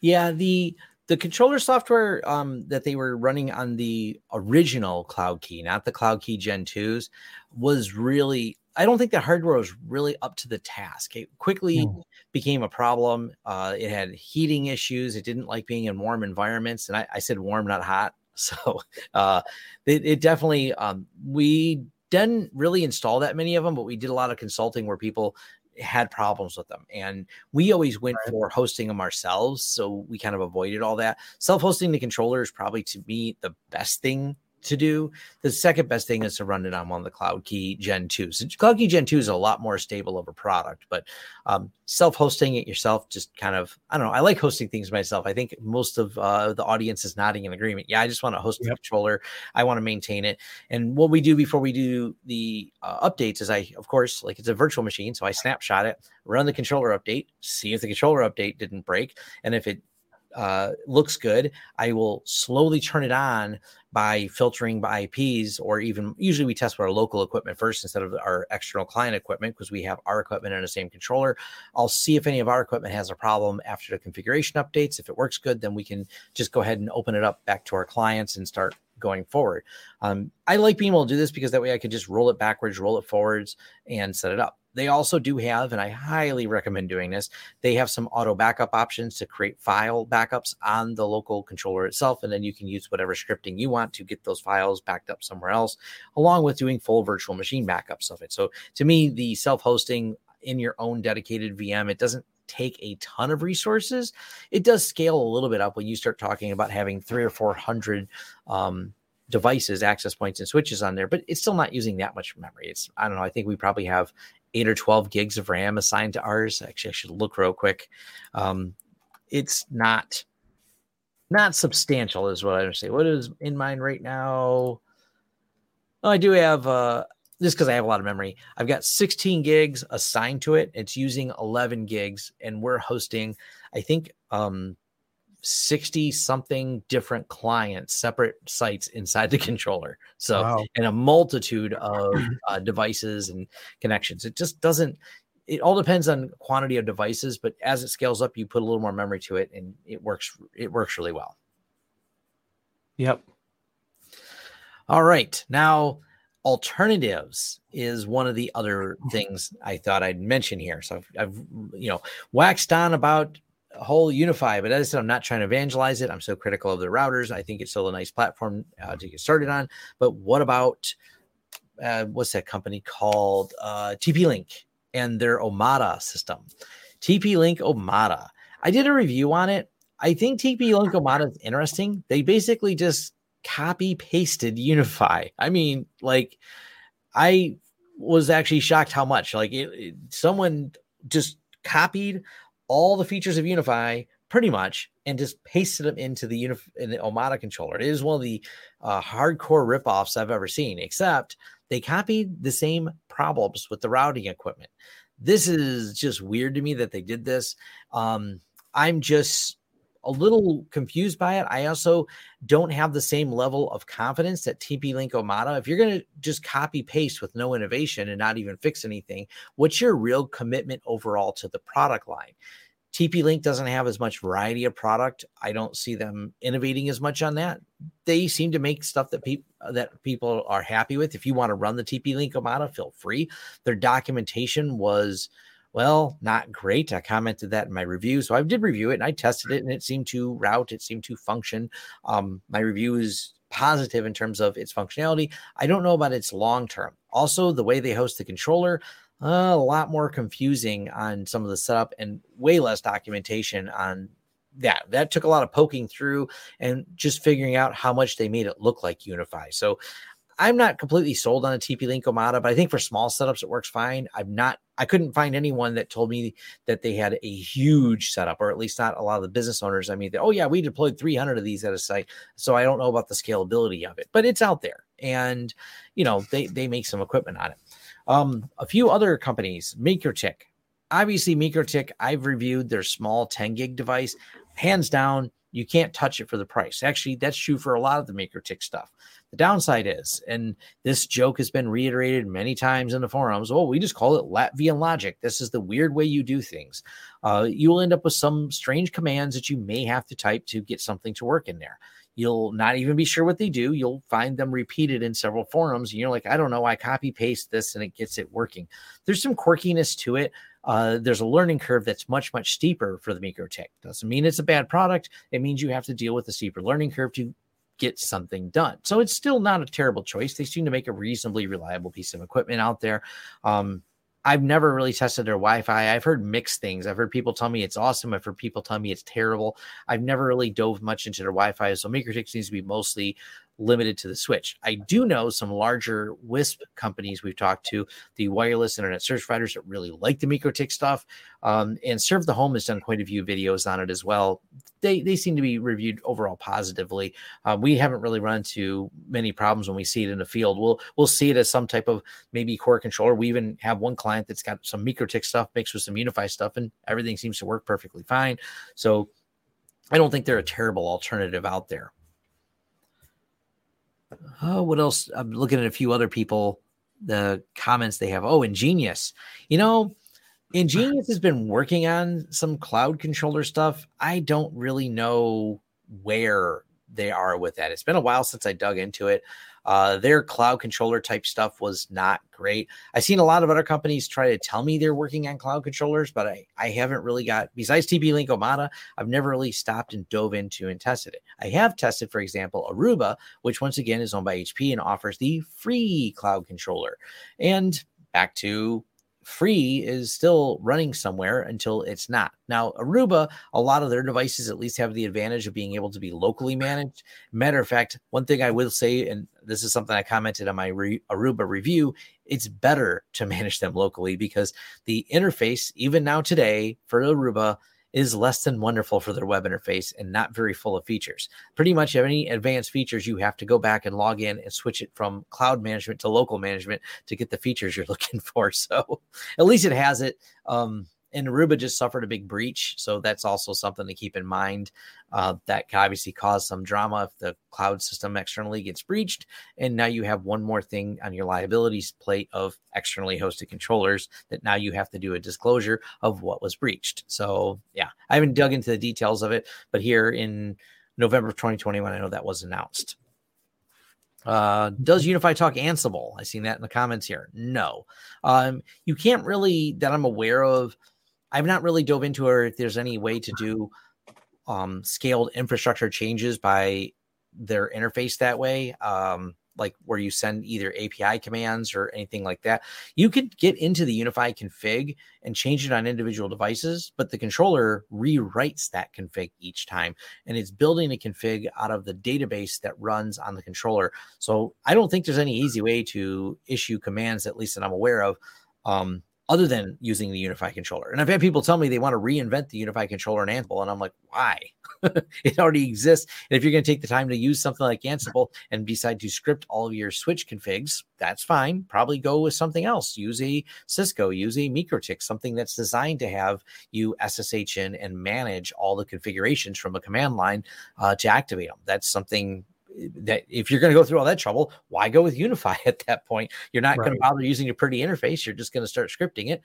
Yeah, the the controller software um, that they were running on the original Cloud Key, not the Cloud Key Gen 2s, was really, I don't think the hardware was really up to the task. It quickly mm. became a problem. Uh, it had heating issues. It didn't like being in warm environments. And I, I said warm, not hot. [LAUGHS] So uh, it, it, definitely, um, we didn't really install that many of them, but we did a lot of consulting where people had problems with them. And we always went right. for hosting them ourselves. So we kind of avoided all that. Self hosting the controller is probably to me the best thing to do. The second best thing is to run it on one of the Cloud Key Gen 2. So Cloud Key Gen 2 is a lot more stable of a product, but um, self-hosting it yourself just kind of, I don't know. I like hosting things myself. I think most of uh, the audience is nodding in agreement. Yeah, I just want to host yep. the controller. I want to maintain it. And what we do before we do the uh, updates is I, of course, like it's a virtual machine. So I snapshot it, run the controller update, see if the controller update didn't break. And if it uh, looks good, I will slowly turn it on by filtering by IPs, or even usually we test with our local equipment first instead of our external client equipment because we have our equipment in the same controller. I'll see if any of our equipment has a problem after the configuration updates. If it works good, then we can just go ahead and open it up back to our clients and start going forward. Um, I like being able to do this because that way I can just roll it backwards, roll it forwards, and set it up. They also do have, and I highly recommend doing this, they have some auto backup options to create file backups on the local controller itself. And then you can use whatever scripting you want to get those files backed up somewhere else, along with doing full virtual machine backups of it. So to me, the self hosting in your own dedicated VM, it doesn't take a ton of resources. It does scale a little bit up when you start talking about having three or 400 um, devices, access points, and switches on there, but it's still not using that much memory. It's, I don't know, I think we probably have eight or 12 gigs of RAM assigned to ours. Actually, I should look real quick. Um, it's not not substantial is what I would say. What is in mine right now? Well, I do have uh just because I have a lot of memory. I've got 16 gigs assigned to it. It's using 11 gigs, and we're hosting, I think, um 60 something different clients, separate sites inside the [LAUGHS] controller. So, wow. and a multitude of uh, devices and connections. It just doesn't, it all depends on quantity of devices, but as it scales up, you put a little more memory to it and it works, it works really well. Yep. All right. Now, alternatives is one of the other things I thought I'd mention here. So I've, I've you know waxed on about whole UniFi, but as I said, I'm not trying to evangelize it. I'm so critical of the routers. I think it's still a nice platform uh, to get started on. But what about uh, what's that company called? Uh, TP Link and their Omada system. TP Link Omada. I did a review on it. I think TP Link Omada is interesting. They basically just copy pasted UniFi. I mean, like, I was actually shocked how much. Like, it, it, someone just copied all the features of UniFi pretty much and just pasted them into the, Unif- in the Omada controller. It is one of the uh, hardcore ripoffs I've ever seen, except they copied the same problems with the routing equipment. This is just weird to me that they did this. Um, I'm just a little confused by it. I also don't have the same level of confidence that TP Link Omada. If you're going to just copy paste with no innovation and not even fix anything, what's your real commitment overall to the product line? TP Link doesn't have as much variety of product. I don't see them innovating as much on that. They seem to make stuff that people that people are happy with. If you want to run the TP Link Omada, feel free. Their documentation was well, not great. I commented that in my review. So I did review it and I tested it and it seemed to route, it seemed to function. Um, my review is positive in terms of its functionality. I don't know about its long term. Also, the way they host the controller, uh, a lot more confusing on some of the setup and way less documentation on that. That took a lot of poking through and just figuring out how much they made it look like UniFi So I'm not completely sold on a TP Link Omada, but I think for small setups it works fine. I'm not. I couldn't find anyone that told me that they had a huge setup, or at least not a lot of the business owners. I mean, oh yeah, we deployed 300 of these at a site, so I don't know about the scalability of it, but it's out there, and you know they they make some equipment on it. Um, a few other companies, MikroTik. Obviously, MikroTik, I've reviewed their small 10 gig device. Hands down, you can't touch it for the price. Actually, that's true for a lot of the MikroTik stuff. The downside is, and this joke has been reiterated many times in the forums. Oh, we just call it Latvian logic. This is the weird way you do things. Uh, you will end up with some strange commands that you may have to type to get something to work in there. You'll not even be sure what they do. You'll find them repeated in several forums. And you're like, I don't know. I copy paste this and it gets it working. There's some quirkiness to it. Uh, there's a learning curve that's much, much steeper for the MikroTik. Doesn't mean it's a bad product. It means you have to deal with a steeper learning curve to get something done. So it's still not a terrible choice. They seem to make a reasonably reliable piece of equipment out there. Um, I've never really tested their Wi-Fi. I've heard mixed things. I've heard people tell me it's awesome. I've heard people tell me it's terrible. I've never really dove much into their Wi-Fi. So MikroTik seems to be mostly limited to the switch. I do know some larger WISP companies we've talked to, the wireless internet service providers that really like the MikroTik stuff. Um, and Serve the Home has done quite a few videos on it as well. They, they seem to be reviewed overall positively. Uh, we haven't really run into many problems when we see it in the field. We'll we'll see it as some type of maybe core controller. We even have one client that's got some MikroTik stuff mixed with some UniFi stuff, and everything seems to work perfectly fine. So I don't think they're a terrible alternative out there. Oh, what else? I'm looking at a few other people, the comments they have. Oh, EnGenius. You know, EnGenius has been working on some cloud controller stuff. I don't really know where they are with that. It's been a while since I dug into it. Uh, their cloud controller type stuff was not great. I've seen a lot of other companies try to tell me they're working on cloud controllers, but I, I haven't really got, besides TP Link Omada, I've never really stopped and dove into and tested it. I have tested, for example, Aruba, which once again is owned by HP and offers the free cloud controller. And back to free is still running somewhere until it's not. Now, Aruba, a lot of their devices at least have the advantage of being able to be locally managed. Matter of fact, one thing I will say, and this is something I commented on my re- Aruba review, it's better to [LAUGHS] manage them locally because the interface, even now today for Aruba, is less than wonderful for their web interface and not very full of features. Pretty much any advanced features, you have to go back and log in and switch it from cloud management to local management to get the features you're [LAUGHS] looking for. So at least it has it. Um, and Aruba just suffered a big breach. So that's also something to keep in mind. Uh, that obviously cause some drama if the cloud system externally gets breached. And now you have one more thing on your liabilities plate of externally hosted controllers that now you have to do a disclosure of what was breached. So, yeah, I haven't dug into the details of it, but here in November of 2021, I know that was announced. Uh, does UniFi talk Ansible? I seen that in the comments here. No, um, you can't really that I'm aware of I've not really dove into or if there's any way to do um, scaled infrastructure changes by their interface that way. Um, like where you send either API commands or anything like that. You could get into the UniFi config and change it on individual devices, but the controller rewrites that config each time. And it's building a config out of the database that runs on the controller. So I don't think there's any easy way to issue commands, at least that I'm aware of. Um, other than using the UniFi controller. And I've had people tell me they want to reinvent the UniFi controller in Ansible. And I'm like, why? [LAUGHS] it already exists. And if you're going to take the time to use something like Ansible and decide to script all of your switch configs, that's fine. Probably go with something else. Use a Cisco, use a MikroTik, something that's designed to have you SSH in and manage all the configurations from a command line uh, to activate them. That's something that if you're going to go through all that trouble, why go with UniFi [LAUGHS] at that point? You're not right. going to bother using a pretty interface. You're just going to start scripting it.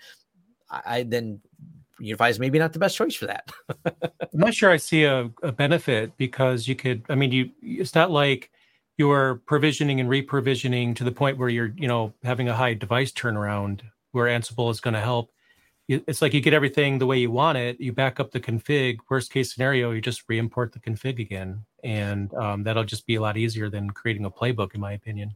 I, I then UniFi is maybe not the best choice for that. I'm not sure I see a, a, benefit because you could. I mean, you. It's not like you're provisioning and reprovisioning to the point where you're, you know, having a high device turnaround where Ansible is going to help. It's like you get everything the way you want it. You back up the config. Worst case scenario, you just re-import the config again, and um, that'll just be a lot easier than creating a playbook, in my opinion.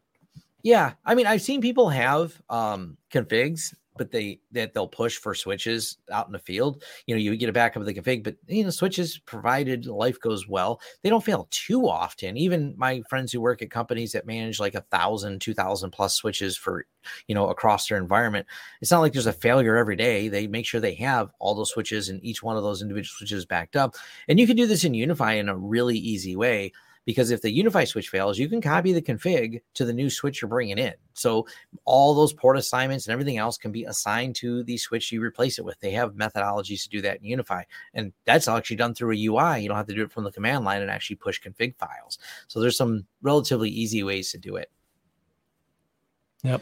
Yeah, I mean, I've seen people have um, configs but they that they'll push for switches out in the field. You know, you get a backup of the config, but you know, switches provided life goes well, they don't fail too often. Even my friends who work at companies that manage like a thousand, two thousand plus switches for you know across their environment, it's not like there's a failure every day. They make sure they have all those switches and each one of those individual switches backed up. And you can do this in UniFi in a really easy way because if the UniFi switch fails, you can copy the config to the new switch you're bringing in. So all those port assignments and everything else can be assigned to the switch you replace it with. They have methodologies to do that in UniFi, and that's actually done through a UI. You don't have to do it from the command line and actually push config files. So there's some relatively easy ways to do it. Yep.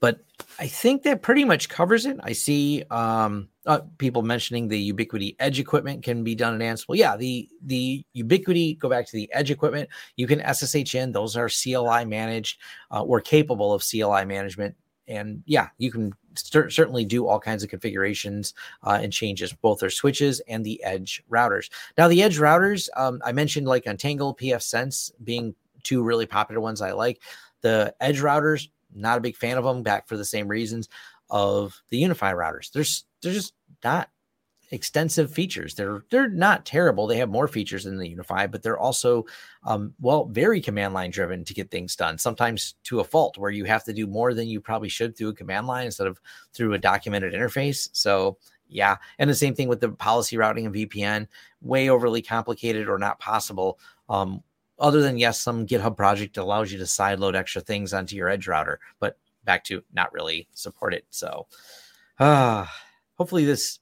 But I think that pretty much covers it. I see um, uh, people mentioning the Ubiquiti edge equipment can be done in Ansible. Yeah, the the Ubiquiti go back to the edge equipment. You can SSH in; those are CLI managed uh, or capable of CLI management. And yeah, you can certainly do all kinds of configurations uh, and changes, both their switches and the edge routers. Now, the edge routers, um, I mentioned like Untangle, pfSense being two really popular ones I like. The edge routers, not a big fan of them, back for the same reasons of the UniFi routers. There's they're just not extensive features. They're they're not terrible. They have more features than the UniFi, but they're also um, well very command line driven to get things done. Sometimes to a fault where you have to do more than you probably should through a command line instead of through a documented interface. So yeah, and the same thing with the policy routing and VPN, way overly complicated or not possible. Um, other than yes, some GitHub project allows you to sideload extra things onto your edge router, but back to not really support it. So, uh, hopefully this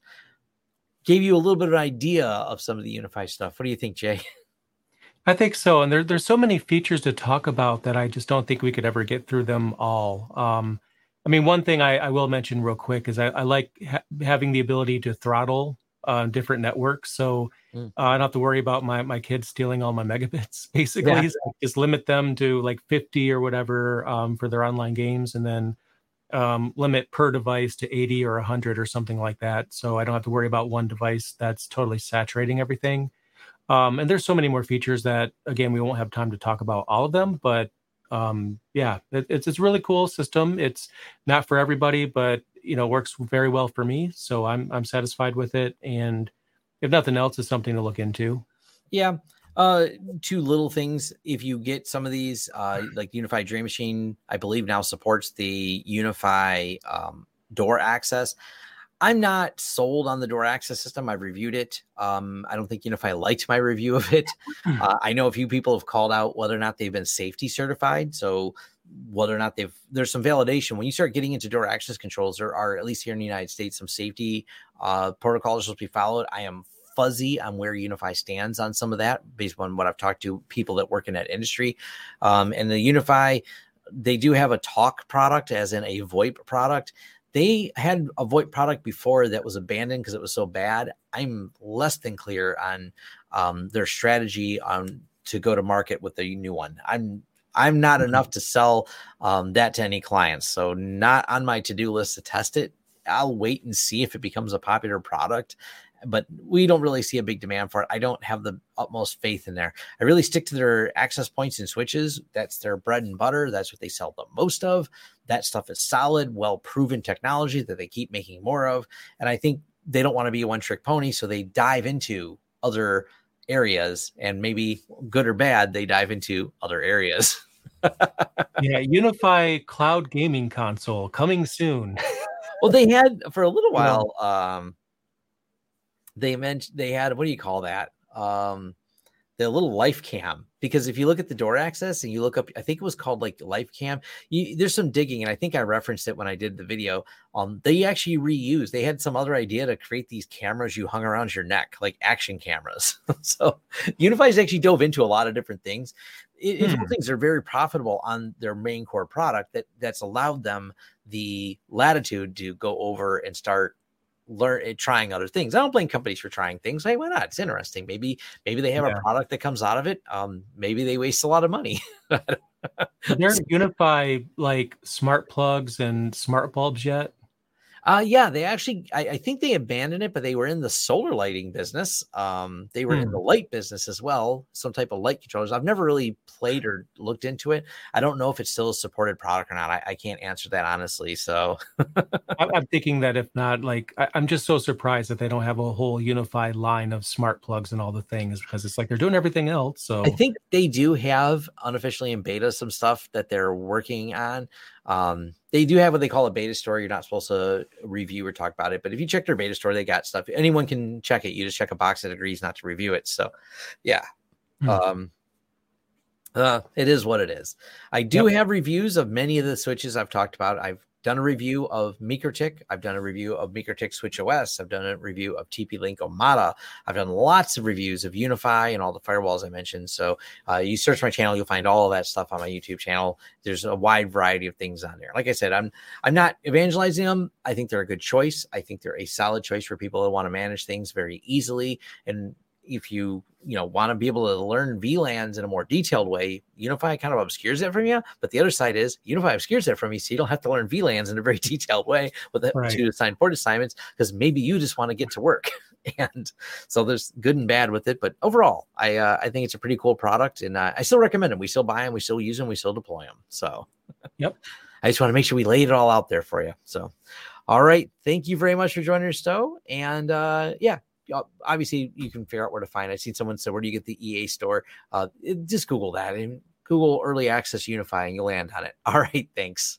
gave you a little bit of an idea of some of the UniFi stuff. What do you think, Jay? [LAUGHS] I think so. And there, there's so many features to talk about that I just don't think we could ever get through them all. Um, I mean, one thing I, I, will mention real quick is I, I like ha- having the ability to throttle uh, different networks. So mm. uh, I don't have to worry about my, my kids stealing all my megabits, [LAUGHS] basically. Yeah. So just limit them to like 50 or whatever um, for their online games. And then um, limit per device to 80 or 100 or something like that. So I don't have to worry about one device that's totally saturating everything. Um, and there's so many more features that, again, we won't have time to talk about all of them. But um, yeah, it, it's it's a really cool system. It's not for everybody, but you know works very well for me. So I'm I'm satisfied with it. And if nothing else, it's something to look into. Yeah, uh, two little things. If you get some of these, uh, like UniFi Dream Machine, I believe now supports the UniFi um, door access. I'm not sold on the door access system. I've reviewed it. Um, I don't think UniFi liked my review of it. Hmm. Uh, I know a few people have called out whether or not they've been safety certified. So whether or not they've there's some validation when you start getting into door access controls. There are at least here in the United States some safety uh, protocols supposed to be followed. I am fuzzy on where UniFi stands on some of that based on what I've talked to people that work in that industry. Um, and the UniFi, they do have a talk product, as in a VoIP product. They had a VoIP product before that was abandoned because it was so bad. I'm less than clear on um, their strategy on to go to market with the new one. I'm I'm not mm-hmm. enough to sell um, that to any clients, so not on my to do list to test it I'll wait and see if it becomes a popular product but we don't really see a big demand for it. I don't have the utmost faith in there. I really stick to their access points and switches. That's their bread and butter. That's what they sell the most of. That stuff is solid, well proven technology that they keep making more of. And I think they don't want to be a one trick pony. So they dive into other areas and maybe good or bad, they dive into other areas. [LAUGHS] yeah, UniFi Cloud Gaming Console coming soon. [LAUGHS] well, they had for a little while. Um, they mentioned they had what do you call that? Um, the little life cam because if you look at the door access and you look up i think it was called like life cam you, there's some digging and i think i referenced it when i did the video um they actually reused they had some other idea to create these cameras you hung around your neck like action cameras [LAUGHS] so UniFi's actually dove into a lot of different things it, hmm. things are very profitable on their main core product that that's allowed them the latitude to go over and start learn eh, trying other things. I don't blame companies for trying things. Hey, why not? It's interesting. Maybe maybe they have yeah. a product that comes out of it. Um, maybe they waste a lot of money. [LAUGHS] There's UniFi like smart plugs and smart bulbs yet? Uh, yeah, they actually, I, I, think they abandoned it, but they were in the solar lighting business. Um, they were in the hmm. light business as well, some type of light controllers. I've never really played or looked into it. I don't know if it's still a supported product or not. I, I can't answer that honestly. So I'm thinking that if not, like, I, am just so surprised that they don't have a whole UniFi line of smart plugs and all the things because it's like they're doing everything else. So I think they do have unofficially in beta some stuff that they're working on. Um, they do have what they call a beta store. You're not supposed to review or talk about it, but if you check their beta store, they got stuff. Anyone can check it. You just check a box that agrees not to review it. So, yeah. Mm-hmm. Um, uh, it is what it is. I do yep. have reviews of many of the switches I've talked about. I've done a review of MikroTik. I've done a review of MikroTik Switch OS. I've done a review of TP Link Omada. I've done lots of reviews of UniFi and all the firewalls I mentioned. So uh, you search my channel, you'll find all of that stuff on my YouTube channel. There's a wide variety of things on there. Like I said, I'm I'm not evangelizing them. I think they're a good choice. I think they're a solid choice for people that want to manage things very easily and if you you know want to be able to learn VLANs in a more detailed way, UniFi kind of obscures it from you. But the other side is UniFi obscures it from you, so you don't have to learn VLANs in a very [LAUGHS] detailed way with the right. two assigned port assignments because maybe you just want to get to work. [LAUGHS] and so there's good and bad with it. But overall, I uh, I think it's a pretty cool product, and uh, I still recommend them. We still buy them, we still use them, we still deploy them. So, yep. [LAUGHS] I just want to make sure we laid it all out there for you. So, all right. Thank you very much for joining us, Stowe. And uh, yeah, obviously you can figure out where to find. It. I've seen someone say, "Where do you get the EA store?" Uh, just Google that and Google early access UniFi, and you'll land on it. [LAUGHS] All right, thanks.